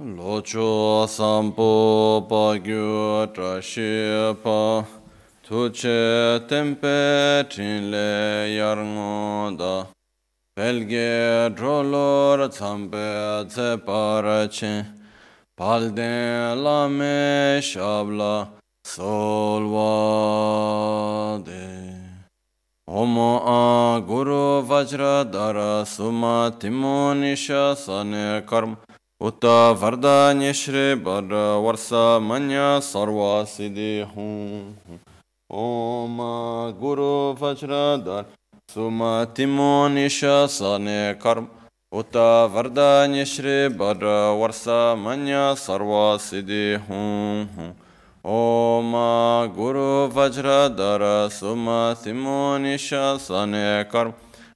Locho sampo pagyo trashepa Tuche tempe trinle yarngoda Pelge drolor tsampe tseparachin Palden lame shabla solvade Omo a guru vajra dara suma timo nisha sane karma उत वरदान्य श्री वर वर्ष मन्य सर्व सिद्धि हूँ ओम गुरु वज्रधर सुमतिमो निशने कर्म उत वरदान्य श्री वर वर्ष मन्य सर्व सिद्धि हूँ ओम गुरु वज्रधर सुमतिमो निशने कर्म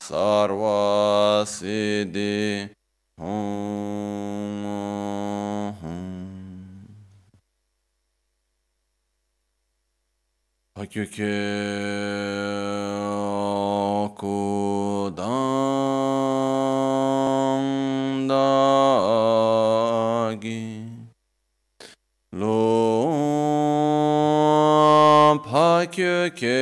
sarvasiddhi hum Pakyukye kudang dagi lo pakyukye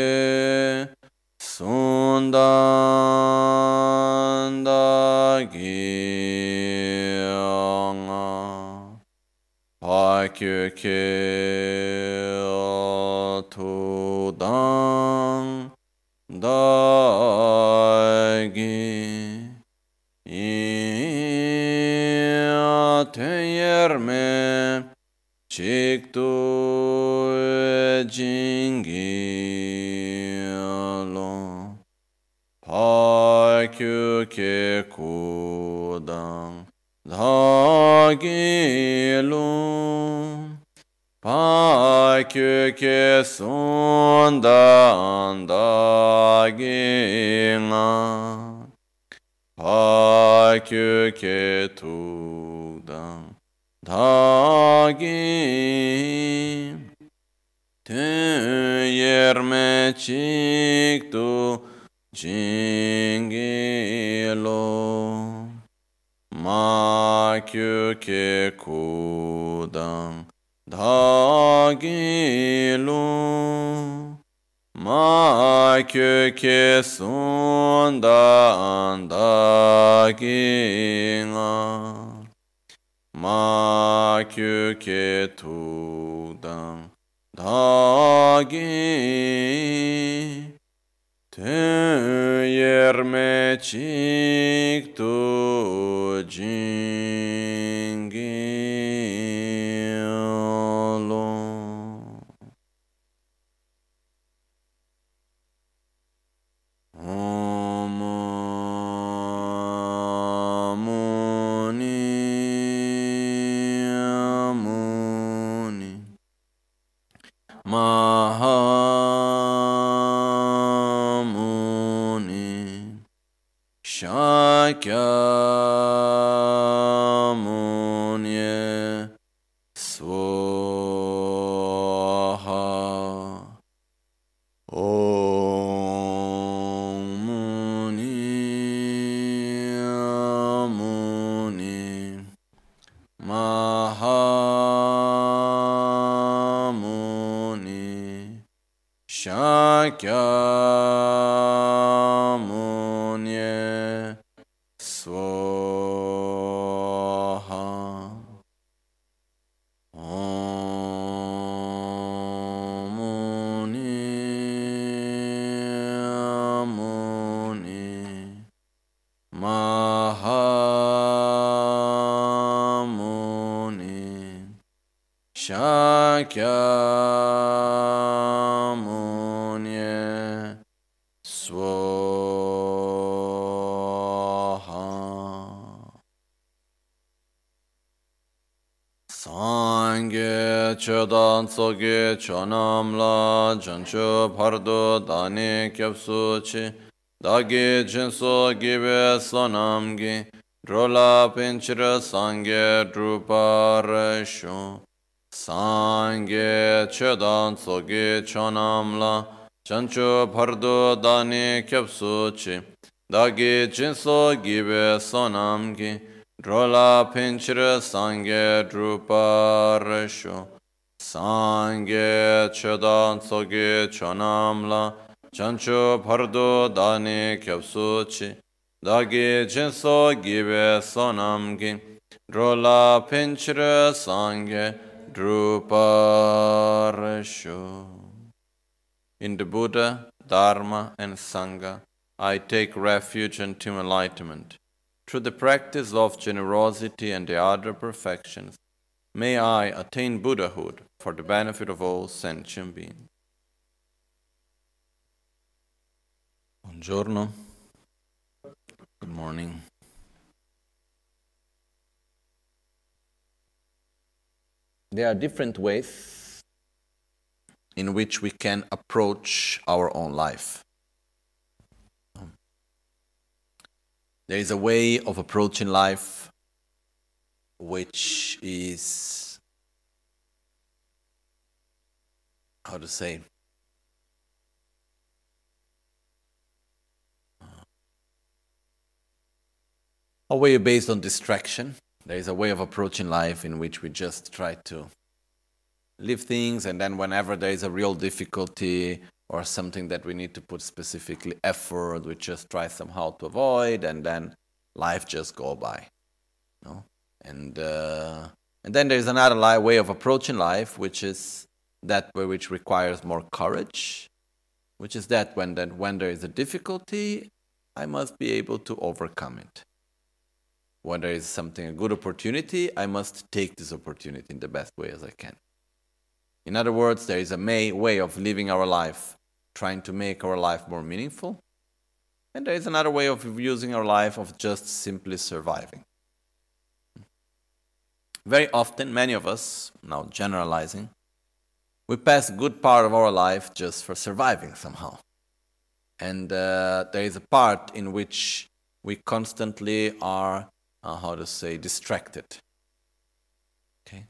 que são ki sunda anda ginga ma kyu ke tu dang da gi ten yerme chik tu jingi chodan tsoge chonam la jancho pardo dani kyapsu chi dagi jinso gibe sonam gi drola pinchira sangye drupa shu sangye chodan tsoge chonam la jancho pardo dani kyapsu chi dagi jinso gibe sonam gi drola pinchira sangye drupar shu Sangye chodan tsoge chonamla Chancho pardo dani kyapsuchi Dagi jinso gibe sonamgi Drola pinchira sangye druparasho In the Buddha, Dharma and Sangha, I take refuge unto enlightenment. Through the practice of generosity and the other perfections, may I attain Buddhahood for the benefit of all sentient beings. Buongiorno. Good morning. There are different ways in which we can approach our own life. There is a way of approaching life which is, how to say, a way based on distraction. There is a way of approaching life in which we just try to live things, and then whenever there is a real difficulty or something that we need to put specifically effort, we just try somehow to avoid, and then life just go by. Know? And uh, and then there's another way of approaching life, which is that way which requires more courage, which is that when that when there is a difficulty, I must be able to overcome it. When there is something a good opportunity, I must take this opportunity in the best way as I can. In other words, there is a may, way of living our life, trying to make our life more meaningful. And there is another way of using our life of just simply surviving. Very often, many of us, now generalizing, we pass good part of our life just for surviving somehow. And uh, there is a part in which we constantly are, uh, how to say, distracted. Okay?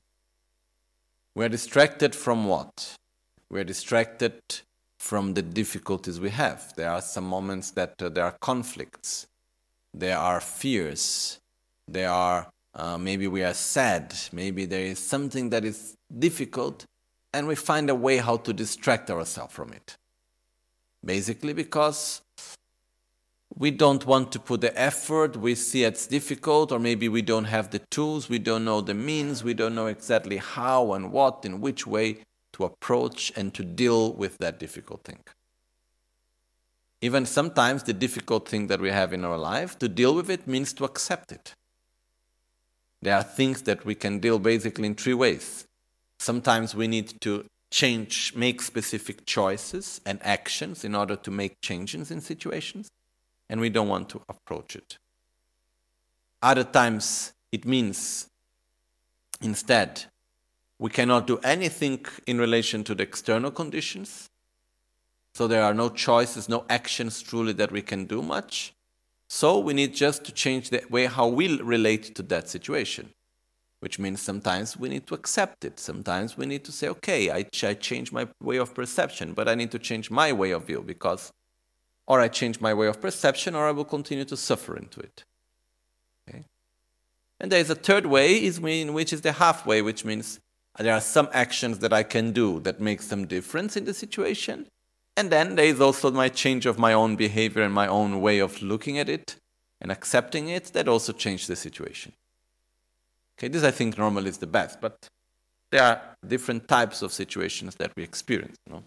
We are distracted from what? We are distracted from the difficulties we have. There are some moments that uh, there are conflicts, there are fears, there are uh, maybe we are sad, maybe there is something that is difficult, and we find a way how to distract ourselves from it. Basically, because we don't want to put the effort, we see it's difficult, or maybe we don't have the tools, we don't know the means, we don't know exactly how and what, in which way to approach and to deal with that difficult thing. Even sometimes the difficult thing that we have in our life, to deal with it means to accept it. There are things that we can deal basically in three ways. Sometimes we need to change, make specific choices and actions in order to make changes in situations and we don't want to approach it. Other times, it means instead, we cannot do anything in relation to the external conditions. So there are no choices, no actions truly that we can do much. So we need just to change the way how we relate to that situation, which means sometimes we need to accept it. Sometimes we need to say, okay, I, I change my way of perception, but I need to change my way of view because or I change my way of perception, or I will continue to suffer into it. Okay? And there is a third way, is in which is the halfway, which means there are some actions that I can do that make some difference in the situation. And then there is also my change of my own behavior and my own way of looking at it and accepting it that also change the situation. Okay, this I think normally is the best, but there are different types of situations that we experience. You know?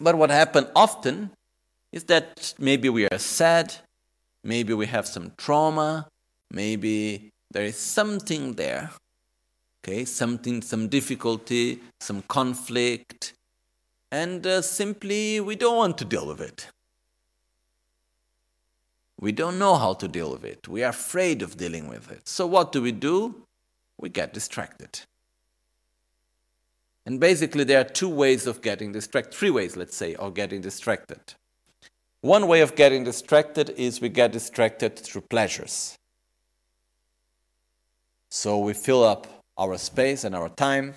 But what happens often is that maybe we are sad, maybe we have some trauma, maybe there is something there, okay, something, some difficulty, some conflict, and uh, simply we don't want to deal with it. We don't know how to deal with it. We are afraid of dealing with it. So, what do we do? we get distracted. And basically, there are two ways of getting distracted, three ways, let's say, of getting distracted. One way of getting distracted is we get distracted through pleasures. So we fill up our space and our time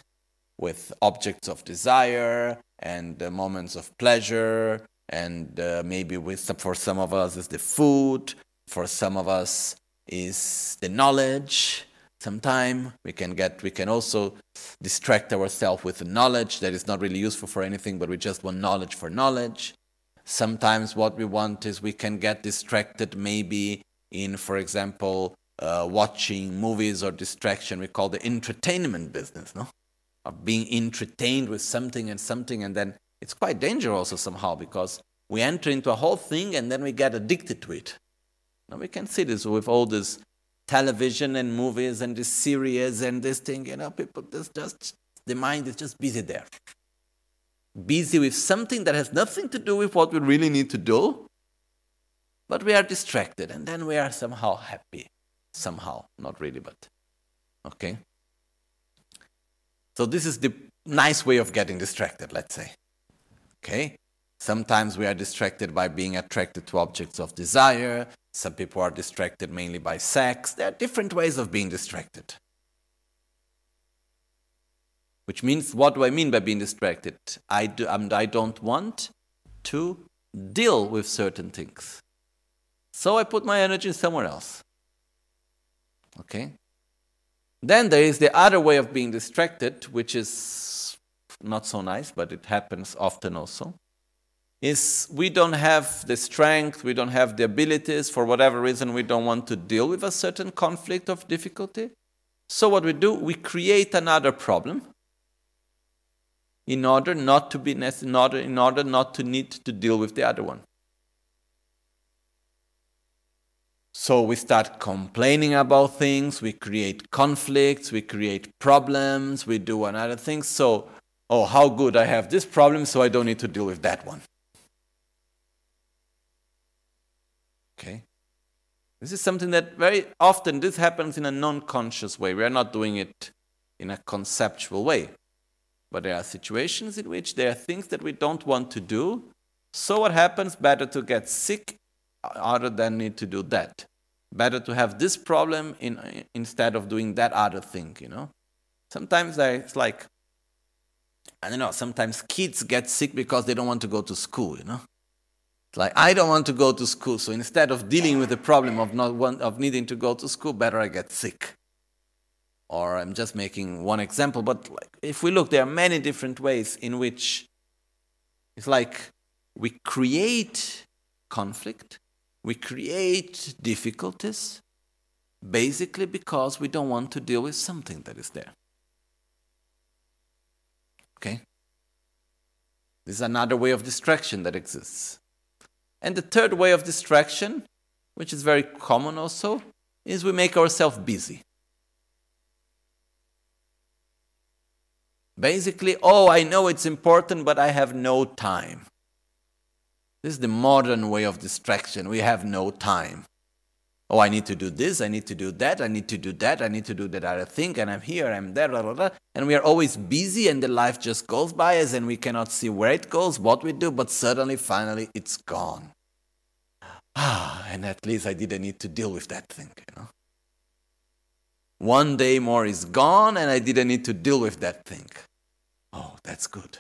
with objects of desire and uh, moments of pleasure, and uh, maybe with for some of us is the food, for some of us is the knowledge. Sometime we can get, we can also distract ourselves with knowledge that is not really useful for anything, but we just want knowledge for knowledge. Sometimes what we want is we can get distracted maybe in, for example, uh, watching movies or distraction. We call the entertainment business, no? Being entertained with something and something, and then it's quite dangerous also somehow because we enter into a whole thing and then we get addicted to it. Now we can see this with all this television and movies and this series and this thing, you know, people just, just the mind is just busy there. Busy with something that has nothing to do with what we really need to do, but we are distracted and then we are somehow happy. Somehow, not really, but okay. So this is the nice way of getting distracted, let's say. Okay? Sometimes we are distracted by being attracted to objects of desire. Some people are distracted mainly by sex. There are different ways of being distracted. Which means, what do I mean by being distracted? I, do, um, I don't want to deal with certain things. So I put my energy somewhere else. Okay? Then there is the other way of being distracted, which is not so nice, but it happens often also is we don't have the strength, we don't have the abilities, for whatever reason, we don't want to deal with a certain conflict of difficulty. So, what we do, we create another problem in order not to be in order, in order not to need to deal with the other one. So we start complaining about things, we create conflicts, we create problems, we do another thing. So, oh, how good I have this problem, so I don't need to deal with that one. Okay? This is something that very often this happens in a non-conscious way. We are not doing it in a conceptual way. But there are situations in which there are things that we don't want to do. So what happens? Better to get sick uh, rather than need to do that. Better to have this problem in, instead of doing that other thing, you know? Sometimes it's like, I don't know, sometimes kids get sick because they don't want to go to school, you know? like I don't want to go to school, so instead of dealing with the problem of not want, of needing to go to school, better I get sick. Or I'm just making one example, but like if we look, there are many different ways in which it's like we create conflict, we create difficulties, basically because we don't want to deal with something that is there. Okay? This is another way of distraction that exists. And the third way of distraction, which is very common also, is we make ourselves busy. Basically, oh, I know it's important, but I have no time. This is the modern way of distraction. We have no time. Oh, I need to do this, I need to do that, I need to do that, I need to do that other thing, and I'm here, I'm there, blah, blah, blah. And we are always busy, and the life just goes by us, and we cannot see where it goes, what we do, but suddenly, finally, it's gone. Ah, and at least I didn't need to deal with that thing, you know. One day more is gone, and I didn't need to deal with that thing. Oh, that's good.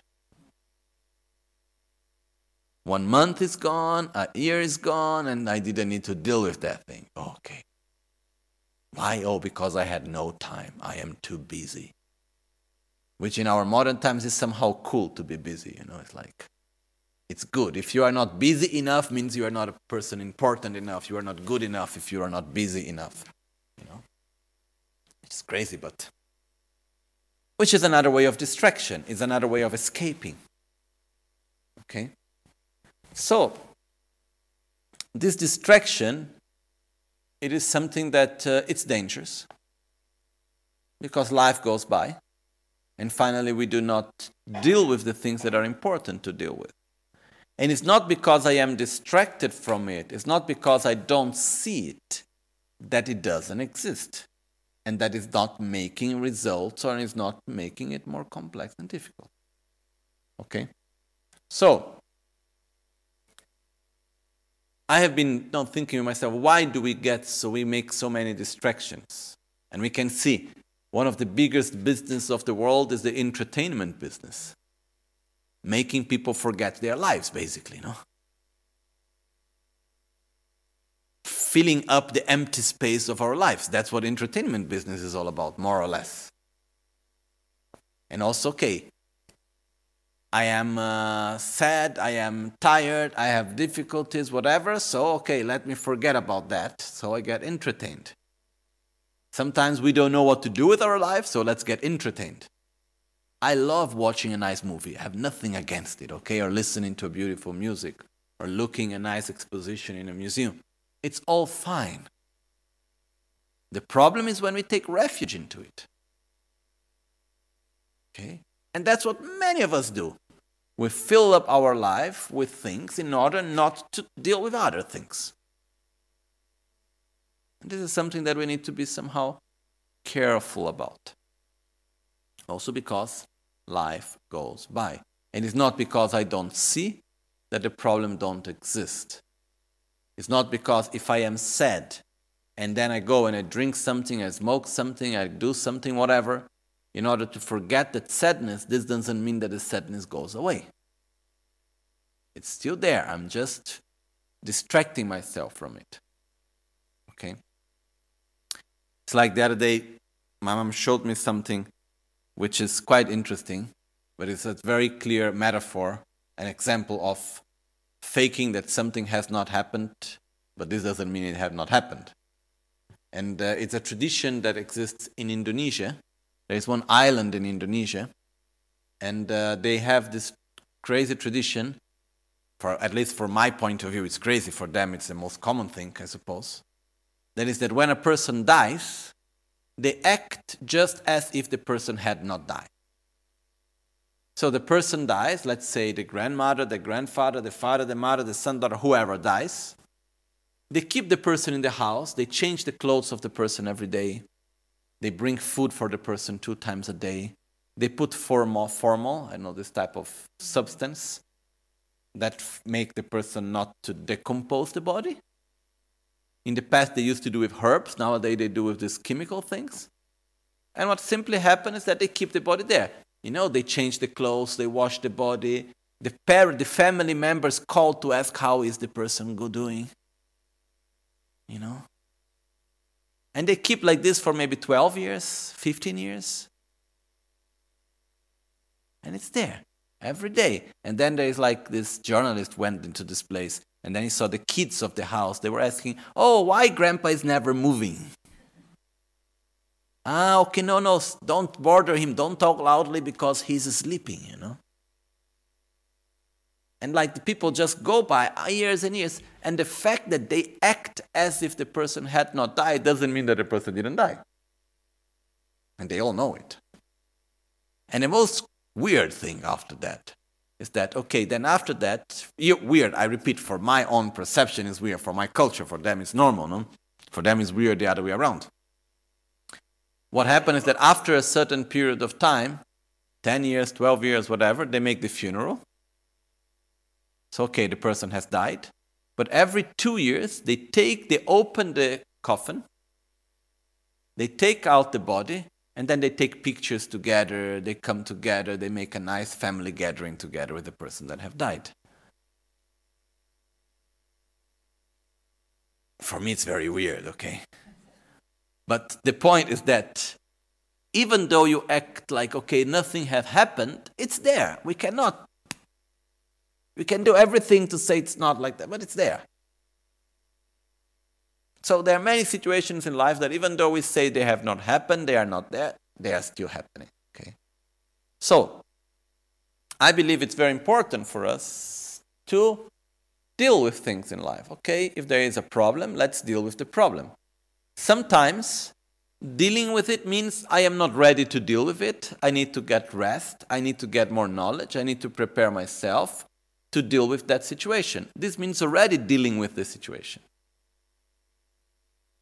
One month is gone, a year is gone, and I didn't need to deal with that thing. Okay. Why? Oh, because I had no time. I am too busy. Which in our modern times is somehow cool to be busy, you know, it's like it's good. If you are not busy enough means you are not a person important enough. You are not good enough if you are not busy enough. You know? It's crazy, but which is another way of distraction, is another way of escaping. Okay? So, this distraction, it is something that uh, it's dangerous because life goes by and finally we do not deal with the things that are important to deal with. And it's not because I am distracted from it, it's not because I don't see it that it doesn't exist. and that is not making results or is not making it more complex and difficult. Okay? So, I have been now thinking to myself, why do we get so we make so many distractions? And we can see one of the biggest business of the world is the entertainment business. Making people forget their lives, basically, no? Filling up the empty space of our lives. That's what entertainment business is all about, more or less. And also, okay, I am uh, sad, I am tired, I have difficulties, whatever. So, okay, let me forget about that. So I get entertained. Sometimes we don't know what to do with our life, so let's get entertained. I love watching a nice movie. I have nothing against it, okay? Or listening to a beautiful music or looking a nice exposition in a museum. It's all fine. The problem is when we take refuge into it. Okay? And that's what many of us do. We fill up our life with things in order not to deal with other things. And this is something that we need to be somehow careful about. Also because life goes by. And it's not because I don't see that the problem don't exist. It's not because if I am sad and then I go and I drink something, I smoke something, I do something, whatever, in order to forget that sadness, this doesn't mean that the sadness goes away. It's still there. I'm just distracting myself from it. Okay? It's like the other day, my mom showed me something which is quite interesting, but it's a very clear metaphor, an example of faking that something has not happened, but this doesn't mean it had not happened. And uh, it's a tradition that exists in Indonesia there is one island in Indonesia, and uh, they have this crazy tradition. For at least for my point of view, it's crazy. For them, it's the most common thing, I suppose. That is that when a person dies, they act just as if the person had not died. So the person dies, let's say the grandmother, the grandfather, the father, the mother, the son, daughter, whoever dies. They keep the person in the house, they change the clothes of the person every day, they bring food for the person two times a day. They put formal, formal, I know this type of substance that make the person not to decompose the body. In the past, they used to do with herbs. Nowadays, they do with these chemical things. And what simply happens is that they keep the body there. You know, they change the clothes, they wash the body. The parent, the family members call to ask how is the person doing. You know, and they keep like this for maybe 12 years, 15 years. And it's there every day. And then there is like this journalist went into this place and then he saw the kids of the house. They were asking, Oh, why grandpa is never moving? Ah, okay, no, no, don't bother him. Don't talk loudly because he's sleeping, you know. And like the people just go by years and years. And the fact that they act as if the person had not died doesn't mean that the person didn't die. And they all know it. And the most weird thing after that is that, okay, then after that, weird, I repeat, for my own perception is weird. For my culture, for them it's normal, no? For them it's weird the other way around. What happened is that after a certain period of time, 10 years, 12 years, whatever, they make the funeral so, okay, the person has died. But every two years, they take, they open the coffin, they take out the body, and then they take pictures together, they come together, they make a nice family gathering together with the person that have died. For me, it's very weird, okay? But the point is that even though you act like, okay, nothing has happened, it's there. We cannot we can do everything to say it's not like that, but it's there. So there are many situations in life that even though we say they have not happened, they are not there, they are still happening. Okay? So I believe it's very important for us to deal with things in life. Okay, if there is a problem, let's deal with the problem. Sometimes dealing with it means I am not ready to deal with it. I need to get rest. I need to get more knowledge. I need to prepare myself to deal with that situation. This means already dealing with the situation.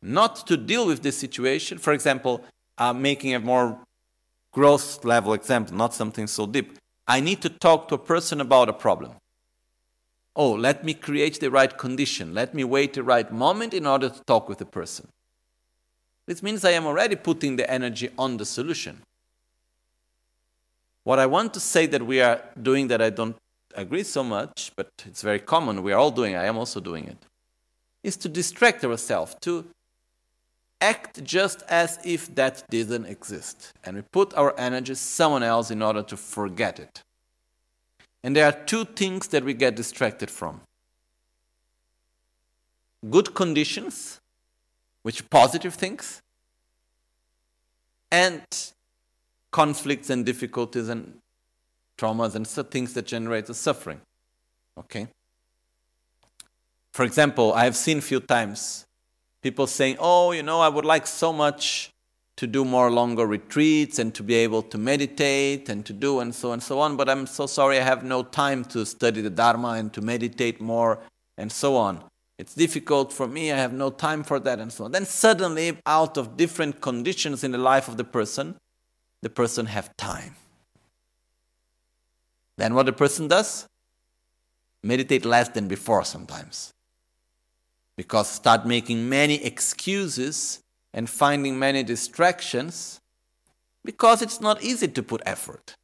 Not to deal with this situation, for example, I'm making a more gross level example, not something so deep. I need to talk to a person about a problem. Oh, let me create the right condition. Let me wait the right moment in order to talk with the person. This means I am already putting the energy on the solution. What I want to say that we are doing that I don't agree so much, but it's very common, we are all doing, I am also doing it, is to distract ourselves, to act just as if that didn't exist. And we put our energy someone else in order to forget it. And there are two things that we get distracted from good conditions, which are positive things, and conflicts and difficulties and traumas and things that generate the suffering. Okay? For example, I have seen a few times people saying, Oh, you know, I would like so much to do more longer retreats and to be able to meditate and to do and so and so on, but I'm so sorry I have no time to study the Dharma and to meditate more and so on. It's difficult for me, I have no time for that and so on. Then suddenly, out of different conditions in the life of the person, the person have time. Then what the person does? Meditate less than before sometimes. Because start making many excuses and finding many distractions because it's not easy to put effort.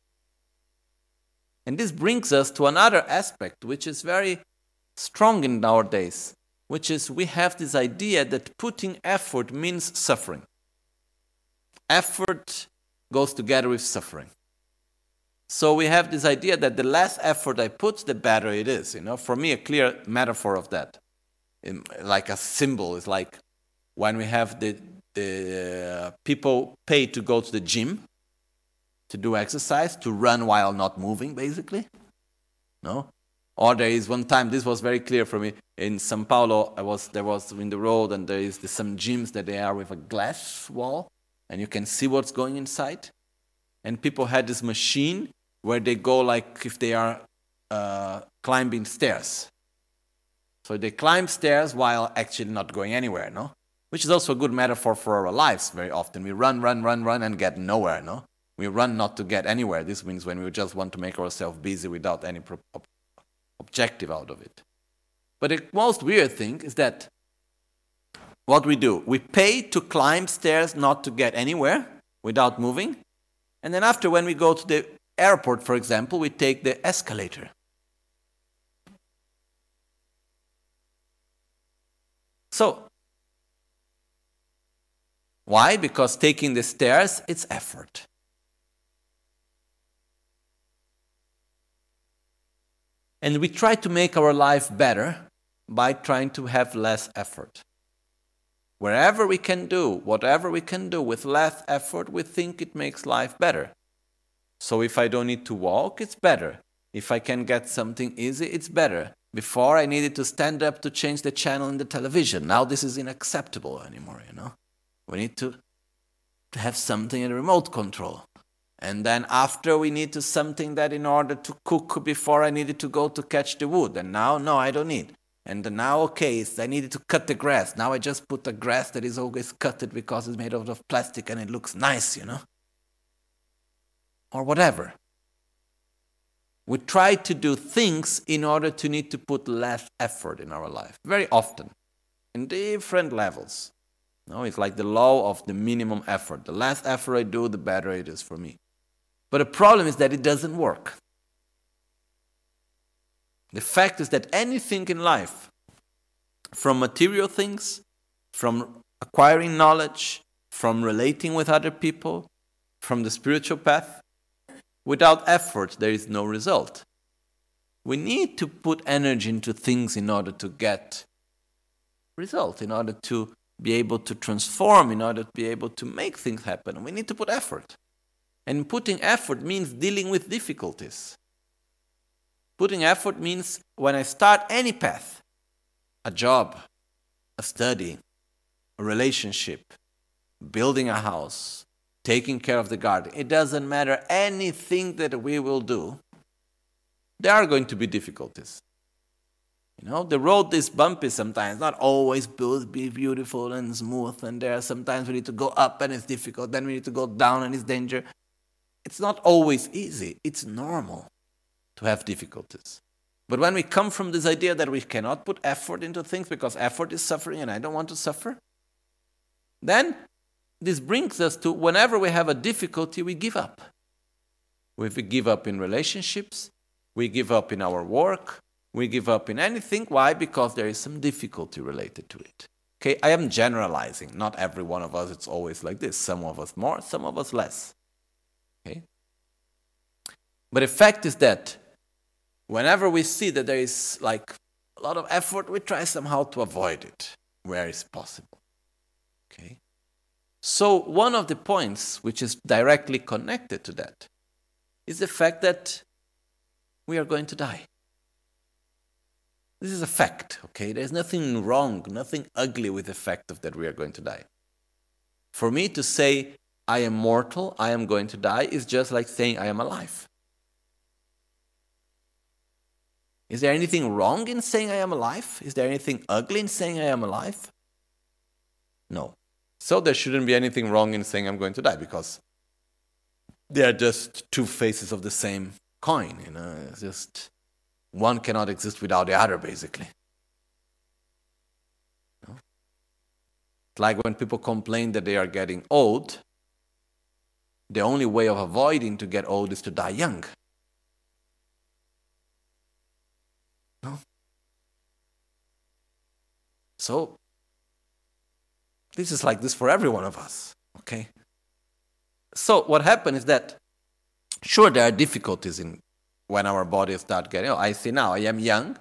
And this brings us to another aspect which is very strong in nowadays, which is we have this idea that putting effort means suffering. Effort goes together with suffering. So we have this idea that the less effort I put, the better it is. You know, for me, a clear metaphor of that, in, like a symbol, is like when we have the the uh, people pay to go to the gym to do exercise, to run while not moving, basically. No, or there is one time this was very clear for me in São Paulo. I was there was in the road, and there is some gyms that they are with a glass wall, and you can see what's going inside. And people had this machine where they go like if they are uh, climbing stairs. So they climb stairs while actually not going anywhere, no? Which is also a good metaphor for our lives very often. We run, run, run, run and get nowhere, no? We run not to get anywhere. This means when we just want to make ourselves busy without any ob objective out of it. But the most weird thing is that what we do, we pay to climb stairs not to get anywhere without moving. And then after, when we go to the airport, for example, we take the escalator. So, why? Because taking the stairs, it's effort. And we try to make our life better by trying to have less effort. Wherever we can do, whatever we can do with less effort, we think it makes life better. So if I don't need to walk, it's better. If I can get something easy, it's better. Before I needed to stand up to change the channel in the television. Now this is unacceptable anymore, you know. We need to, have something in remote control. And then after we need to something that in order to cook before I needed to go to catch the wood. And now, no, I don't need. And now, okay, I needed to cut the grass. Now I just put the grass that is always cutted because it's made out of plastic and it looks nice, you know or whatever. We try to do things in order to need to put less effort in our life, very often, in different levels. No, it's like the law of the minimum effort. The less effort I do, the better it is for me. But the problem is that it doesn't work. The fact is that anything in life, from material things, from acquiring knowledge, from relating with other people, from the spiritual path, Without effort, there is no result. We need to put energy into things in order to get result, in order to be able to transform, in order to be able to make things happen. We need to put effort. And putting effort means dealing with difficulties. Putting effort means when I start any path, a job, a study, a relationship, building a house, taking care of the garden. It doesn't matter anything that we will do, there are going to be difficulties. You know, the road is bumpy sometimes, not always be beautiful and smooth. And there are sometimes we need to go up and it's difficult, then we need to go down and it's danger. It's not always easy. It's normal to have difficulties. But when we come from this idea that we cannot put effort into things because effort is suffering and I don't want to suffer, then this brings us to whenever we have a difficulty, we give up. We give up in relationships, we give up in our work, we give up in anything. Why? Because there is some difficulty related to it. Okay, I am generalizing. Not every one of us it's always like this. Some of us more, some of us less. Okay? But the fact is that whenever we see that there is like a lot of effort, we try somehow to avoid it where is possible. So one of the points which is directly connected to that is the fact that we are going to die. This is a fact, okay? There's nothing wrong, nothing ugly with the fact of that we are going to die. For me to say, I am mortal, I am going to die, is just like saying I am alive. Is there anything wrong in saying I am alive? Is there anything ugly in saying I am alive? No. So there shouldn't be anything wrong in saying I'm going to die because they are just two faces of the same coin, you know, it's just one cannot exist without the other, basically. Like when people complain that they are getting old, the only way of avoiding to get old is to die young. No? So, this is like this for every one of us, okay? So, what happened is that, sure, there are difficulties in when our bodies start getting, oh, I see now, I am young,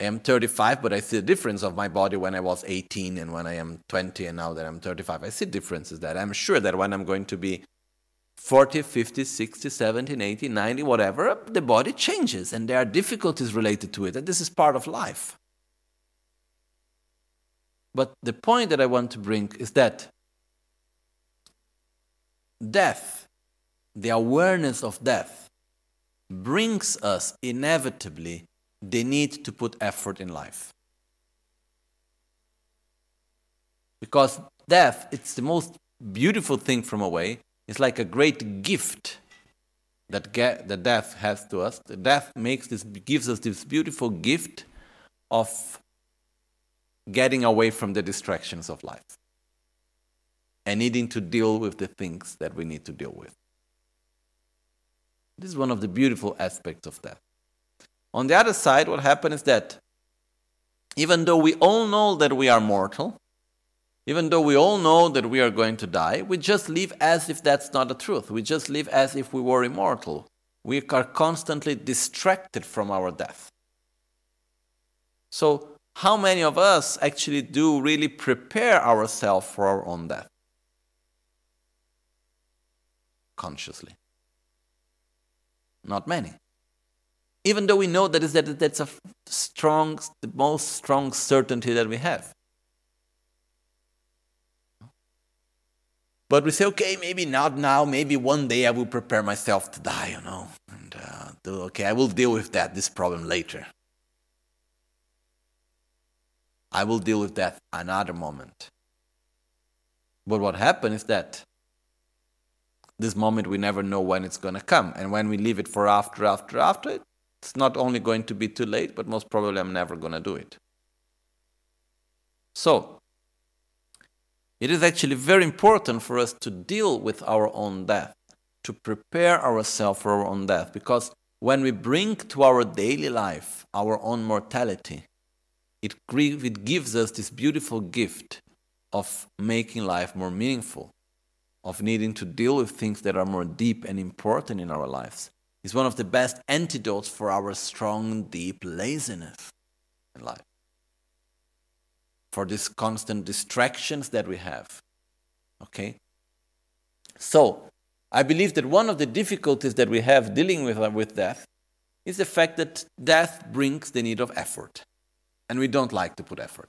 I am 35, but I see the difference of my body when I was 18 and when I am 20 and now that I'm 35. I see differences that I'm sure that when I'm going to be 40, 50, 60, 70, 80, 90, whatever, the body changes and there are difficulties related to it. And this is part of life. But the point that I want to bring is that death, the awareness of death, brings us inevitably the need to put effort in life. Because death, it's the most beautiful thing from away. It's like a great gift that get, the death has to us. The death makes this, gives us this beautiful gift of getting away from the distractions of life and needing to deal with the things that we need to deal with. This is one of the beautiful aspects of death. On the other side, what happens is that even though we all know that we are mortal, even though we all know that we are going to die, we just live as if that's not the truth. We just live as if we were immortal. We are constantly distracted from our death. So, how many of us actually do really prepare ourselves for our own death? Consciously. Not many. Even though we know that is that that's a strong, the most strong certainty that we have. But we say, okay, maybe not now, maybe one day I will prepare myself to die, you know. And uh, okay, I will deal with that, this problem later. I will deal with that another moment. But what happened is that this moment we never know when it's going to come. And when we leave it for after, after, after, it's not only going to be too late, but most probably I'm never going to do it. So, it is actually very important for us to deal with our own death, to prepare ourselves for our own death, because when we bring to our daily life our own mortality, it, it gives us this beautiful gift of making life more meaningful, of needing to deal with things that are more deep and important in our lives. It's one of the best antidotes for our strong, deep laziness in life. For these constant distractions that we have. Okay? So, I believe that one of the difficulties that we have dealing with, uh, with death is the fact that death brings the need of effort and we don't like to put effort.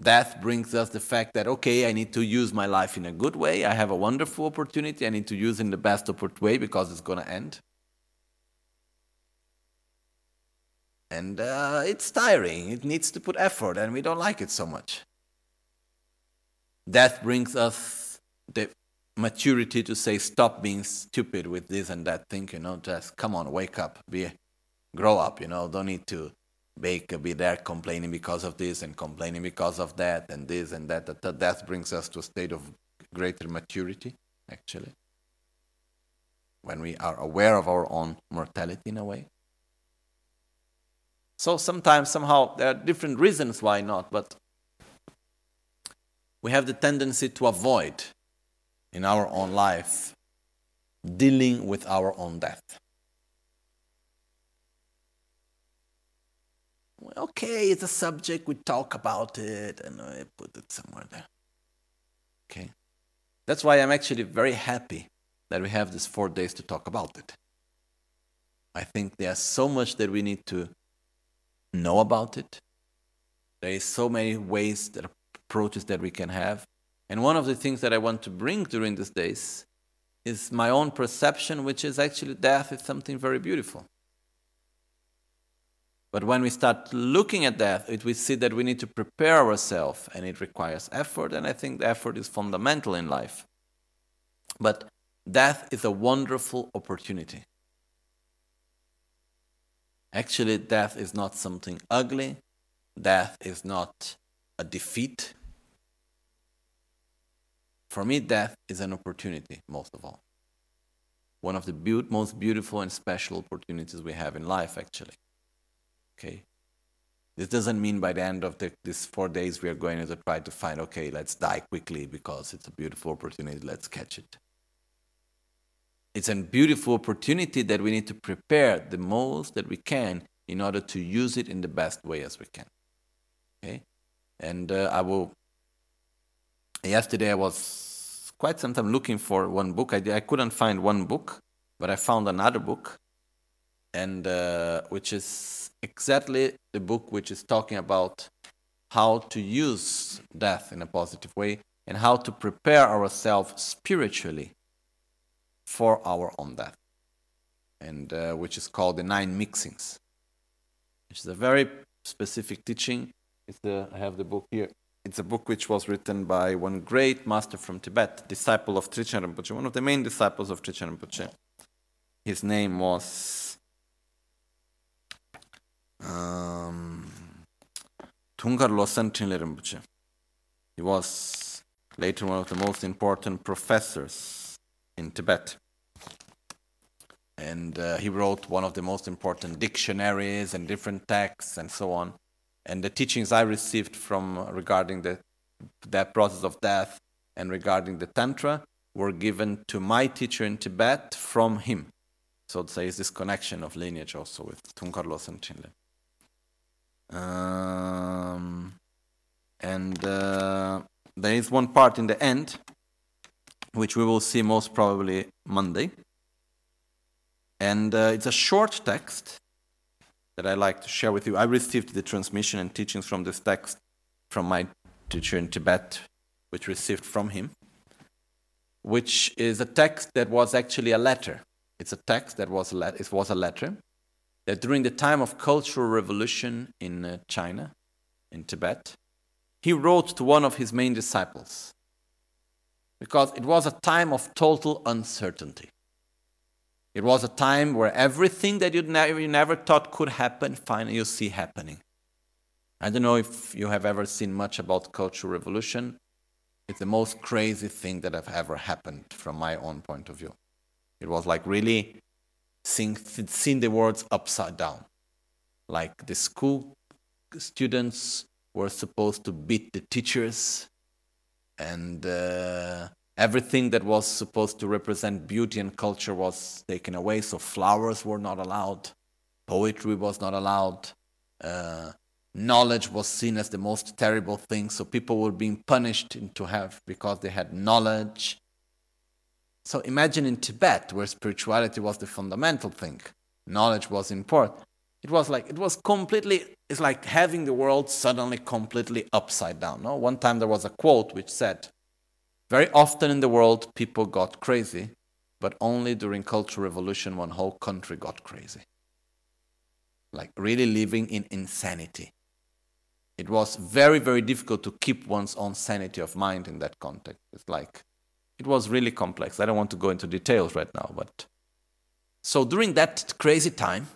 Death brings us the fact that, okay, I need to use my life in a good way. I have a wonderful opportunity. I need to use it in the best way because it's going to end. And uh, it's tiring. It needs to put effort, and we don't like it so much. Death brings us the maturity to say, stop being stupid with this and that thing, you know, just come on, wake up, be, grow up, you know, don't need to bake, be there complaining because of this and complaining because of that and this and that. That death brings us to a state of greater maturity, actually, when we are aware of our own mortality in a way. So sometimes, somehow, there are different reasons why not, but we have the tendency to avoid in our own life dealing with our own death. Okay, it's a subject, we talk about it, and I put it somewhere there. Okay. That's why I'm actually very happy that we have these four days to talk about it. I think there's so much that we need to know about it. There is so many ways that approaches that we can have. And one of the things that I want to bring during these days is my own perception, which is actually death is something very beautiful. But when we start looking at death, it, we see that we need to prepare ourselves and it requires effort, and I think the effort is fundamental in life. But death is a wonderful opportunity. Actually, death is not something ugly, death is not a defeat. For me, death is an opportunity, most of all. One of the be- most beautiful and special opportunities we have in life, actually. Okay? This doesn't mean by the end of the, these four days we are going to try to find, okay, let's die quickly because it's a beautiful opportunity, let's catch it. It's a beautiful opportunity that we need to prepare the most that we can in order to use it in the best way as we can. Okay? And uh, I will. Yesterday I was quite some time looking for one book. I, I couldn't find one book, but I found another book, and uh, which is exactly the book which is talking about how to use death in a positive way and how to prepare ourselves spiritually for our own death, and uh, which is called the Nine Mixings, which is a very specific teaching it's the, I have the book here. It's a book which was written by one great master from Tibet, disciple of Trijang Rinpoche, one of the main disciples of Trijang Rinpoche. His name was um, Thungkar Losang Trinle Rinpoche. He was later one of the most important professors in Tibet. And uh, he wrote one of the most important dictionaries and different texts and so on and the teachings I received from regarding the that process of death and regarding the tantra were given to my teacher in Tibet from him. So there is this connection of lineage also with Thungkar Losang Trinle. Um, and uh, there is one part in the end, which we will see most probably Monday. And uh, it's a short text that I like to share with you. I received the transmission and teachings from this text from my teacher in Tibet, which received from him, which is a text that was actually a letter. It's a text that was a, it was a letter that during the time of Cultural Revolution in uh, China, in Tibet, he wrote to one of his main disciples because it was a time of total uncertainty. It was a time where everything that you never, you never thought could happen, finally you see happening. I don't know if you have ever seen much about Cultural Revolution. It's the most crazy thing that have ever happened from my own point of view. It was like really seeing, seeing the words upside down. Like the school students were supposed to beat the teachers, and uh, everything that was supposed to represent beauty and culture was taken away. So flowers were not allowed, poetry was not allowed, uh, knowledge was seen as the most terrible thing. So people were being punished into have because they had knowledge. So imagine in Tibet, where spirituality was the fundamental thing, knowledge was important. It was like it was completely. It's like having the world suddenly completely upside down. No, one time there was a quote which said, very often in the world, people got crazy, but only during Cultural Revolution, one whole country got crazy. like really living in insanity. It was very, very difficult to keep one's own sanity of mind in that context. It's like, it was really complex. I don't want to go into details right now, but so during that crazy time,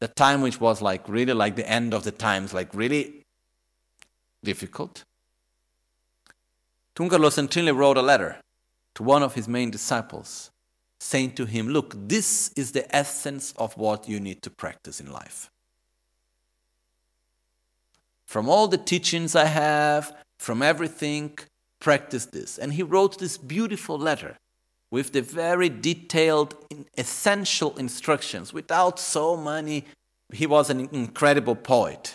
the time which was like really like the end of the times, like really difficult, Thungkar Losang Trinle wrote a letter to one of his main disciples, saying to him, Look, this is the essence of what you need to practice in life. From all the teachings I have, from everything, practice this. And he wrote this beautiful letter with the very detailed, essential instructions without so many. He was an incredible poet.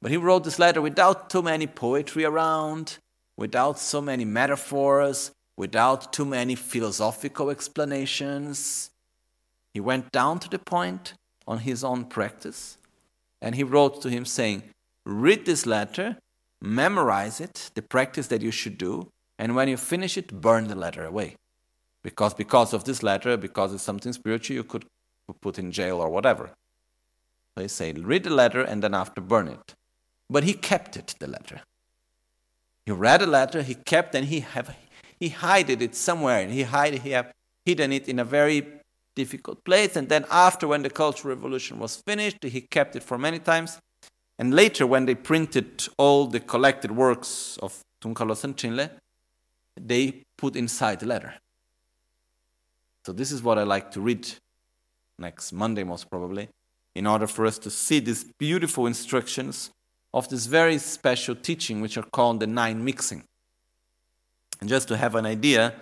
But he wrote this letter without too many poetry around, without so many metaphors, without too many philosophical explanations. He went down to the point on his own practice and he wrote to him saying, Read this letter, memorize it, the practice that you should do, and when you finish it, burn the letter away. Because because of this letter, because it's something spiritual, you could put in jail or whatever. They say, read the letter and then after burn it. But he kept it, the letter. He read the letter, he kept, and he have he hided it somewhere, and he hide he have hidden it in a very difficult place. And then after, when the Cultural Revolution was finished, he kept it for many times. And later, when they printed all the collected works of Thungkar Losang Trinle, they put inside the letter. So this is what I like to read next Monday, most probably, in order for us to see these beautiful instructions of this very special teaching, which are called the nine mixing. And just to have an idea,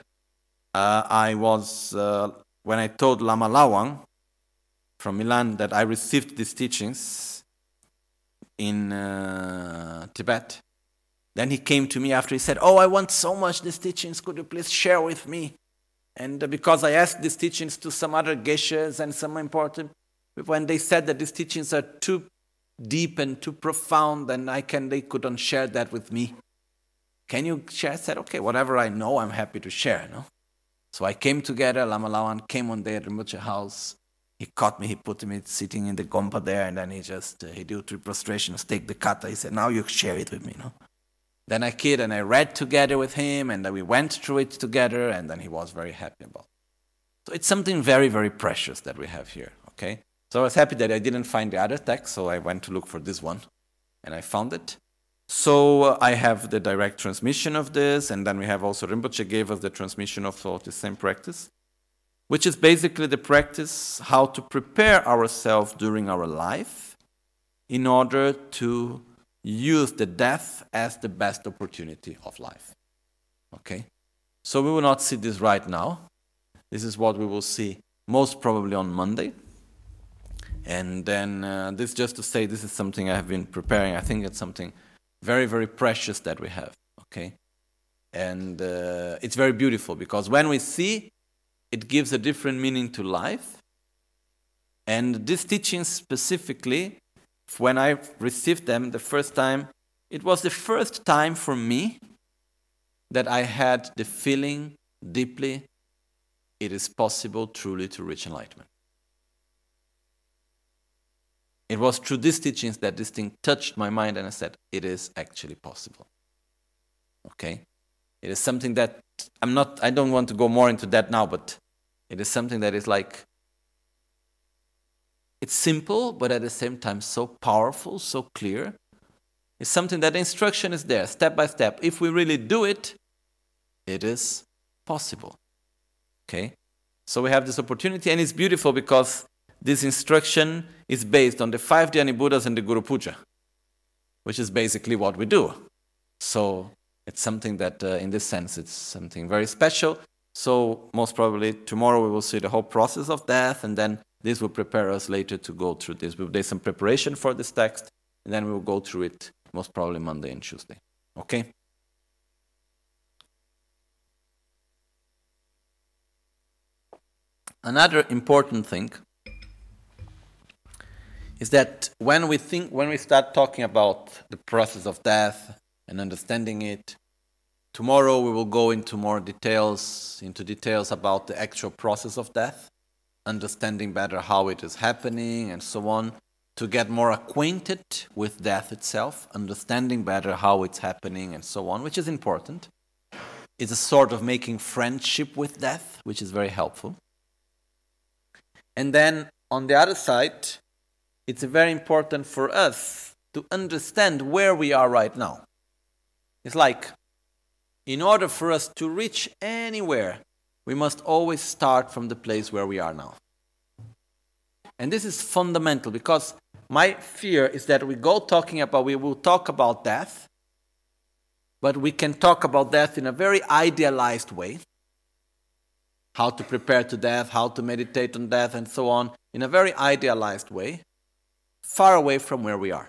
uh, I was, uh, when I told Lama Lawang from Milan that I received these teachings in uh, Tibet, then he came to me after he said, Oh, I want so much these teachings, could you please share with me? And uh, because I asked these teachings to some other geshes and some important, when they said that these teachings are too deep and too profound, and I can, they couldn't share that with me. Can you share? I said, okay, whatever I know, I'm happy to share. No? So I came together, Lama Lawan came one day at Rinpoche house. He caught me, he put me sitting in the gompa there, and then he just, uh, he did three prostrations, take the kata. He said, now you share it with me. No? Then I kid and I read together with him, and then we went through it together, and then he was very happy about it. So it's something very, very precious that we have here, okay? So I was happy that I didn't find the other text, so I went to look for this one, and I found it. So uh, I have the direct transmission of this, and then we have also Rinpoche gave us the transmission of, of the same practice, which is basically the practice how to prepare ourselves during our life in order to use the death as the best opportunity of life. Okay? So we will not see this right now. This is what we will see most probably on Monday. And then uh, this just to say this is something I have been preparing. I think it's something very, very precious that we have. Okay? And uh, it's very beautiful because when we see, it gives a different meaning to life. And this teaching specifically when I received them the first time, it was the first time for me that I had the feeling deeply it is possible truly to reach enlightenment. It was through these teachings that this thing touched my mind and I said, it is actually possible. Okay? It is something that I'm not, I don't want to go more into that now, but it is something that is like it's simple, but at the same time so powerful, so clear. It's something that instruction is there, step by step. If we really do it, it is possible. Okay? So we have this opportunity, and it's beautiful because this instruction is based on the five Dhyani Buddhas and the Guru Puja, which is basically what we do. So it's something that, uh, in this sense, it's something very special. So most probably tomorrow we will see the whole process of death, and then this will prepare us later to go through this. There's some preparation for this text, and then we will go through it most probably Monday and Tuesday. Okay? Another important thing is that when we think when we start talking about the process of death and understanding it, tomorrow we will go into more details into details about the actual process of death understanding better how it is happening and so on. to get more acquainted with death itself, understanding better how it's happening and so on, which is important. It's a sort of making friendship with death, which is very helpful. And then on the other side, it's very important for us to understand where we are right now. It's like, in order for us to reach anywhere, we must always start from the place where we are now. And this is fundamental because my fear is that we go talking about, we will talk about death, but we can talk about death in a very idealized way. How to prepare to death, how to meditate on death, and so on, in a very idealized way, far away from where we are.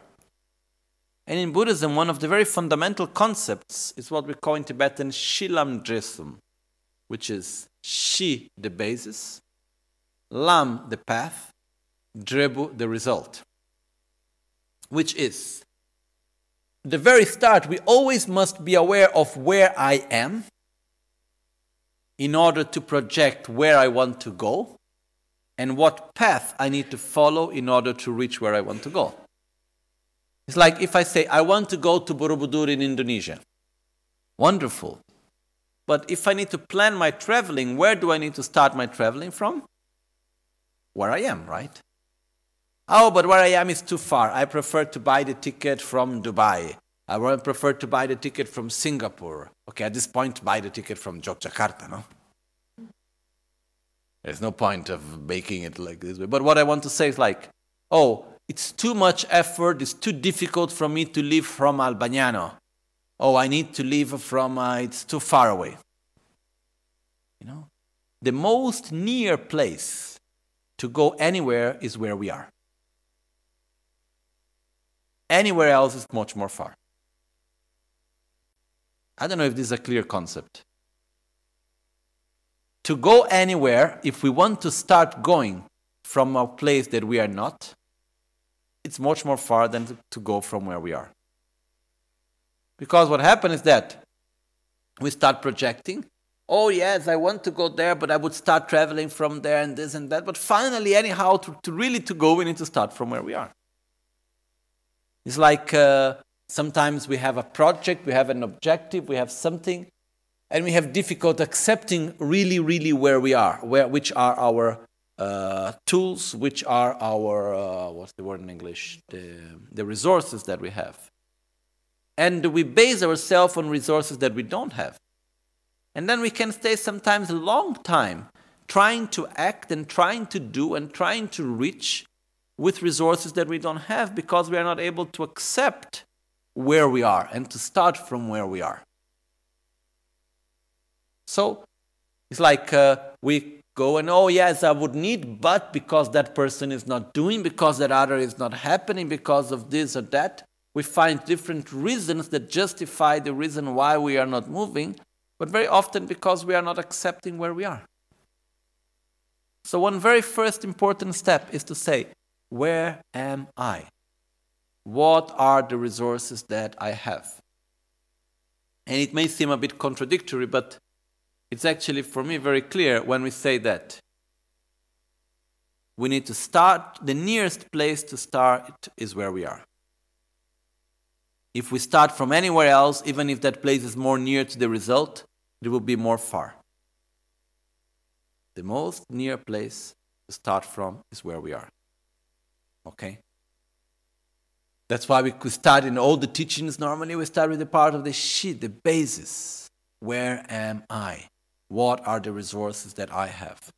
And in Buddhism, one of the very fundamental concepts is what we call in Tibetan Shilam Dresum, which is Shi, the basis, Lam, the path, Drebu, the result. Which is the very start, we always must be aware of where I am in order to project where I want to go and what path I need to follow in order to reach where I want to go. It's like if I say, I want to go to Borobudur in Indonesia. Wonderful. But if I need to plan my traveling, where do I need to start my traveling from? Where I am, right? Oh, but where I am is too far. I prefer to buy the ticket from Dubai. I would prefer to buy the ticket from Singapore. Okay, at this point, buy the ticket from Yogyakarta, no? There's no point of making it like this way. But what I want to say is like, oh, it's too much effort, it's too difficult for me to live from Albagnano. Oh, I need to live from, uh, it's too far away. You know, the most near place to go anywhere is where we are. Anywhere else is much more far. I don't know if this is a clear concept. To go anywhere, if we want to start going from a place that we are not, it's much more far than to go from where we are. Because what happens is that we start projecting. Oh, yes, I want to go there, but I would start traveling from there and this and that. But finally, anyhow, to, to really to go, we need to start from where we are. It's like uh, sometimes we have a project, we have an objective, we have something, and we have difficulty accepting really, really where we are, where, which are our uh, tools, which are our, uh, what's the word in English, the, the resources that we have. And we base ourselves on resources that we don't have. And then we can stay sometimes a long time trying to act and trying to do and trying to reach with resources that we don't have because we are not able to accept where we are and to start from where we are. So it's like uh, we go and, oh, yes, I would need, but because that person is not doing, because that other is not happening, because of this or that, we find different reasons that justify the reason why we are not moving, but very often because we are not accepting where we are. So, one very first important step is to say, Where am I? What are the resources that I have? And it may seem a bit contradictory, but it's actually, for me, very clear when we say that. We need to start, the nearest place to start is where we are. If we start from anywhere else, even if that place is more near to the result, it will be more far. The most near place to start from is where we are. Okay? That's why we could start in all the teachings. Normally, we start with the part of the sheet, the basis. Where am I? What are the resources that I have?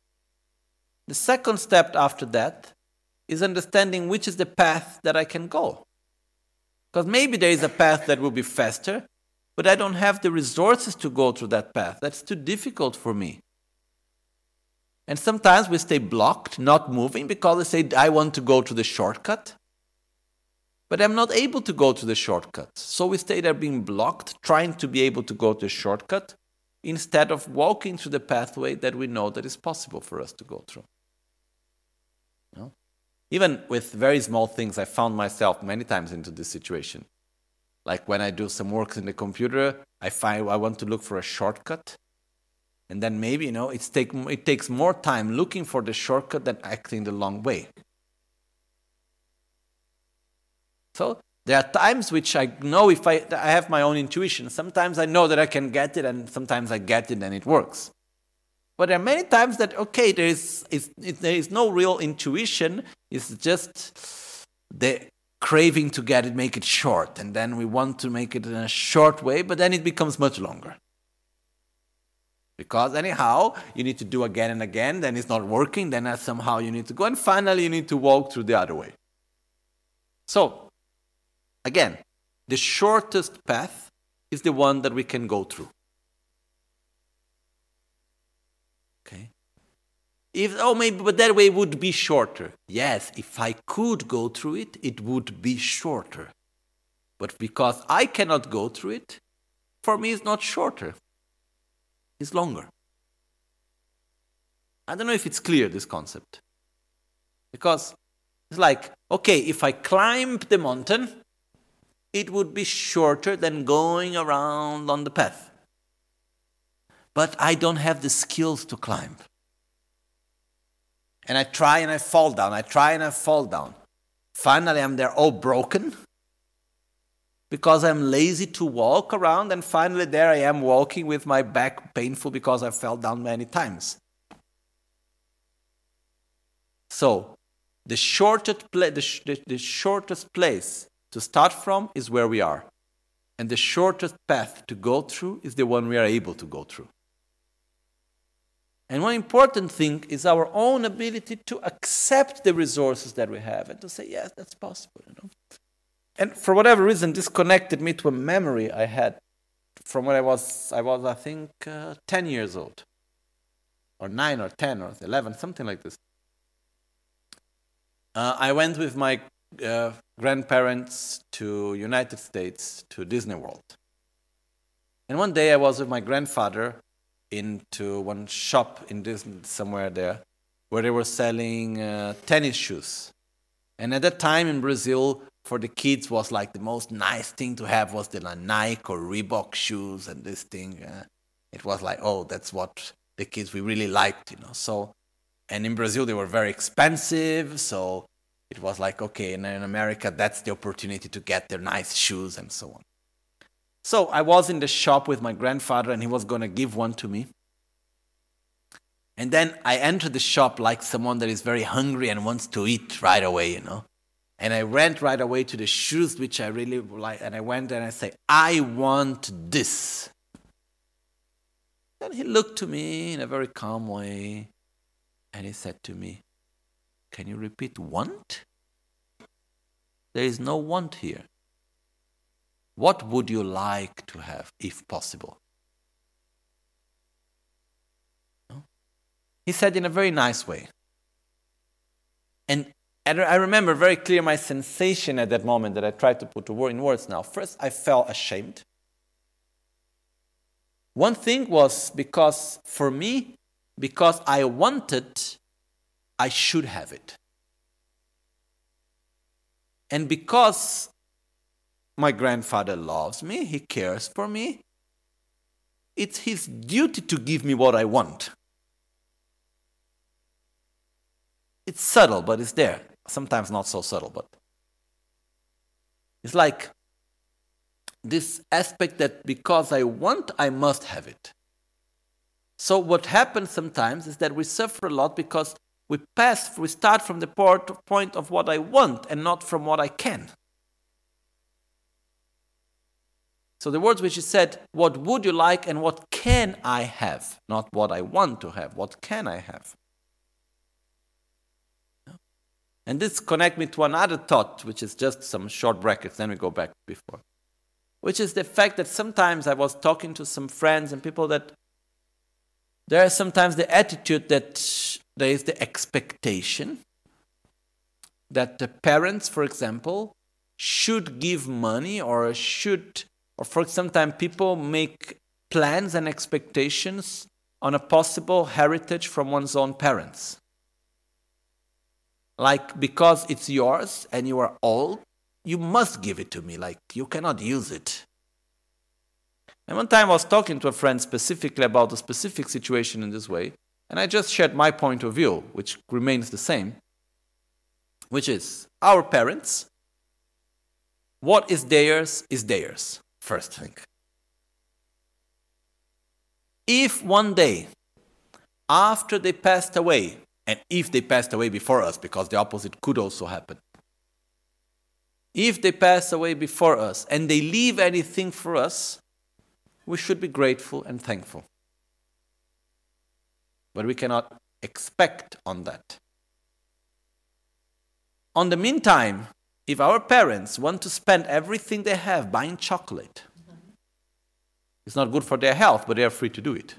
The second step after that is understanding which is the path that I can go. Because maybe there is a path that will be faster, but I don't have the resources to go through that path. That's too difficult for me. And sometimes we stay blocked, not moving, because we say, I want to go to the shortcut. But I'm not able to go to the shortcut. So we stay there being blocked, trying to be able to go to the shortcut, instead of walking through the pathway that we know that is possible for us to go through. Even with very small things, I found myself many times into this situation. Like when I do some work in the computer, I find I want to look for a shortcut. And then maybe, you know, it's take, it takes more time looking for the shortcut than acting the long way. So there are times which I know if I, I have my own intuition. Sometimes I know that I can get it, and sometimes I get it and it works. But there are many times that, okay, there is, there is no real intuition, it's just the craving to get it, make it short. And then we want to make it in a short way, but then it becomes much longer. Because anyhow, you need to do again and again, then it's not working, then somehow you need to go, and finally you need to walk through the other way. So, again, the shortest path is the one that we can go through. Okay? If, oh, maybe, but that way would be shorter. Yes, if I could go through it, it would be shorter. But because I cannot go through it, for me it's not shorter, it's longer. I don't know if it's clear, this concept. Because it's like, okay, if I climb the mountain, it would be shorter than going around on the path. But I don't have the skills to climb. And I try and I fall down. I try and I fall down. Finally, I'm there all broken because I'm lazy to walk around. And finally, there I am walking with my back painful because I fell down many times. So, the shortest, pla- the, sh- the, the shortest place to start from is where we are. And the shortest path to go through is the one we are able to go through. And one important thing is our own ability to accept the resources that we have and to say, yes, that's possible. You know? And for whatever reason, this connected me to a memory I had from when I was, I was, I think, uh, 10 years old, or 9 or 10 or 11, something like this. Uh, I went with my uh, grandparents to United States to Disney World. And one day I was with my grandfather into one shop in Disney somewhere there where they were selling uh, tennis shoes. And at that time in Brazil, for the kids was like the most nice thing to have was the Nike or Reebok shoes and this thing. Uh, it was like, oh, that's what the kids we really liked, you know. So, and in Brazil they were very expensive, so it was like, okay, and in America that's the opportunity to get their nice shoes and so on. So I was in the shop with my grandfather and he was going to give one to me. And then I entered the shop like someone that is very hungry and wants to eat right away, you know. And I went right away to the shoes which I really like. And I went and I say, I want this. Then he looked to me in a very calm way and he said to me, Can you repeat want? There is no want here. What would you like to have if possible? He said in a very nice way. And I remember very clear my sensation at that moment that I tried to put in words now. First, I felt ashamed. One thing was because for me, because I wanted, I should have it. And because my grandfather loves me, he cares for me. It's his duty to give me what I want. It's subtle, but it's there. Sometimes not so subtle, but it's like this aspect that because I want, I must have it. So, what happens sometimes is that we suffer a lot because we pass, we start from the point of what I want and not from what I can. So the words which he said, What would you like and what can I have? Not what I want to have, what can I have? And this connect me to another thought, which is just some short brackets, then we go back before. Which is the fact that sometimes I was talking to some friends and people that there is sometimes the attitude that there is the expectation that the parents, for example, should give money or should or for sometimes people make plans and expectations on a possible heritage from one's own parents. Like, because it's yours and you are old, you must give it to me. Like, you cannot use it. And one time I was talking to a friend specifically about a specific situation in this way, and I just shared my point of view, which remains the same, which is our parents What is theirs is theirs, first thing. If one day, after they passed away, and if they passed away before us, because the opposite could also happen, if they pass away before us and they leave anything for us, we should be grateful and thankful. But we cannot expect on that. On the meantime, if our parents want to spend everything they have buying chocolate, it's not good for their health, but they are free to do it.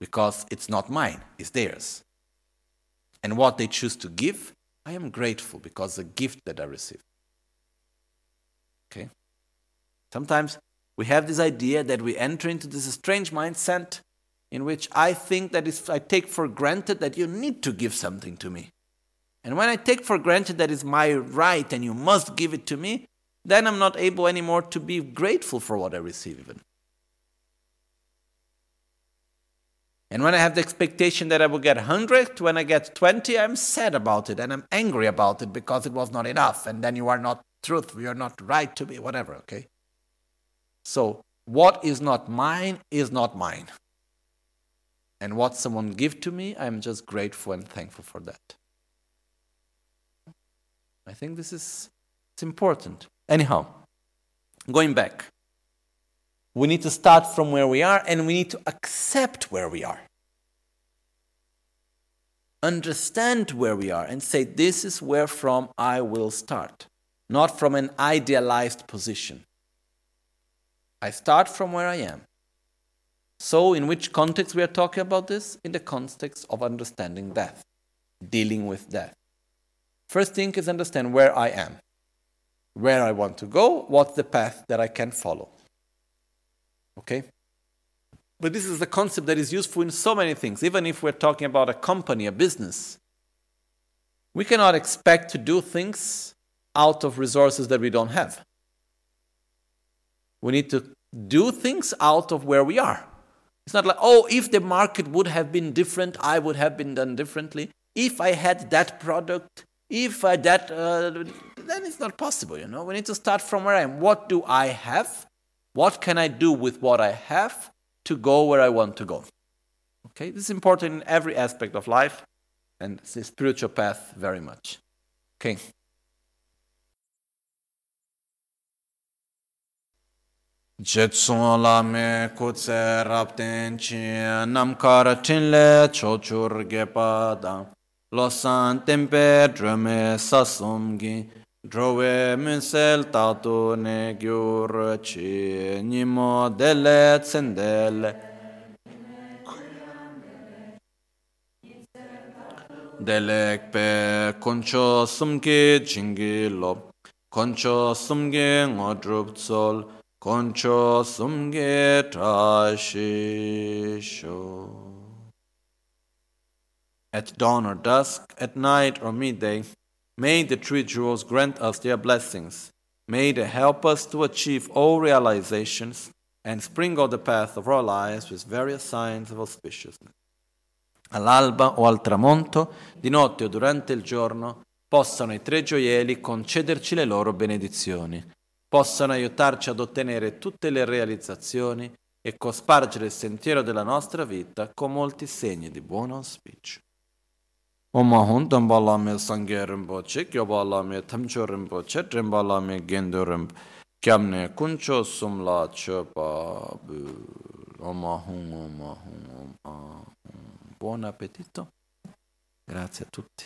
Because it's not mine, it's theirs. And what they choose to give, I am grateful because the gift that I receive. Okay? Sometimes we have this idea that we enter into this strange mindset in which I think that if I take for granted that you need to give something to me. And when I take for granted that it's my right and you must give it to me, then I'm not able anymore to be grateful for what I receive, even. And when I have the expectation that I will get 100, when I get 20, I'm sad about it and I'm angry about it because it was not enough. And then you are not truthful, you're not right to me, whatever, okay? So, what is not mine is not mine. And what someone give to me, I'm just grateful and thankful for that. I think this is it's important. Anyhow, going back, we need to start from where we are and we need to accept where we are. Understand where we are and say, This is where from I will start, not from an idealized position. I start from where I am. So, in which context we are talking about this? In the context of understanding death, dealing with death. First thing is understand where I am, where I want to go, what's the path that I can follow. Okay? But this is a concept that is useful in so many things. Even if we're talking about a company, a business, we cannot expect to do things out of resources that we don't have. We need to do things out of where we are. It's not like, oh, if the market would have been different, I would have been done differently. If I had that product, if uh, that, uh, then it's not possible, you know. We need to start from where I am. What do I have? What can I do with what I have to go where I want to go? Okay, this is important in every aspect of life and the spiritual path very much. Okay. jetsun lame kutse rapten chi namkar tinle chochur gepada. Losan tempe drome sasumgi drove minsel tatu ne gyur chi nimo dele tsendele. Delek pe koncho sumki jingi lob koncho sumgi ngodrup tsol koncho sumge trashisho at dawn or dusk, at night or midday. May the three jewels grant us their blessings. May they help us to achieve all realizations and sprinkle the path of our lives with various signs of auspiciousness. All'alba o al tramonto, di notte o durante il giorno, possano i tre gioielli concederci le loro benedizioni, possano aiutarci ad ottenere tutte le realizzazioni e cospargere il sentiero della nostra vita con molti segni di buon auspicio. Oma hun tamba lame sangye rinpoche, gyoba lame tamcho rinpoche, trimba lame gendo rinpoche, kyamne kuncho sumla chopa bu. Oma hun. Buon appetito. Grazie a tutti.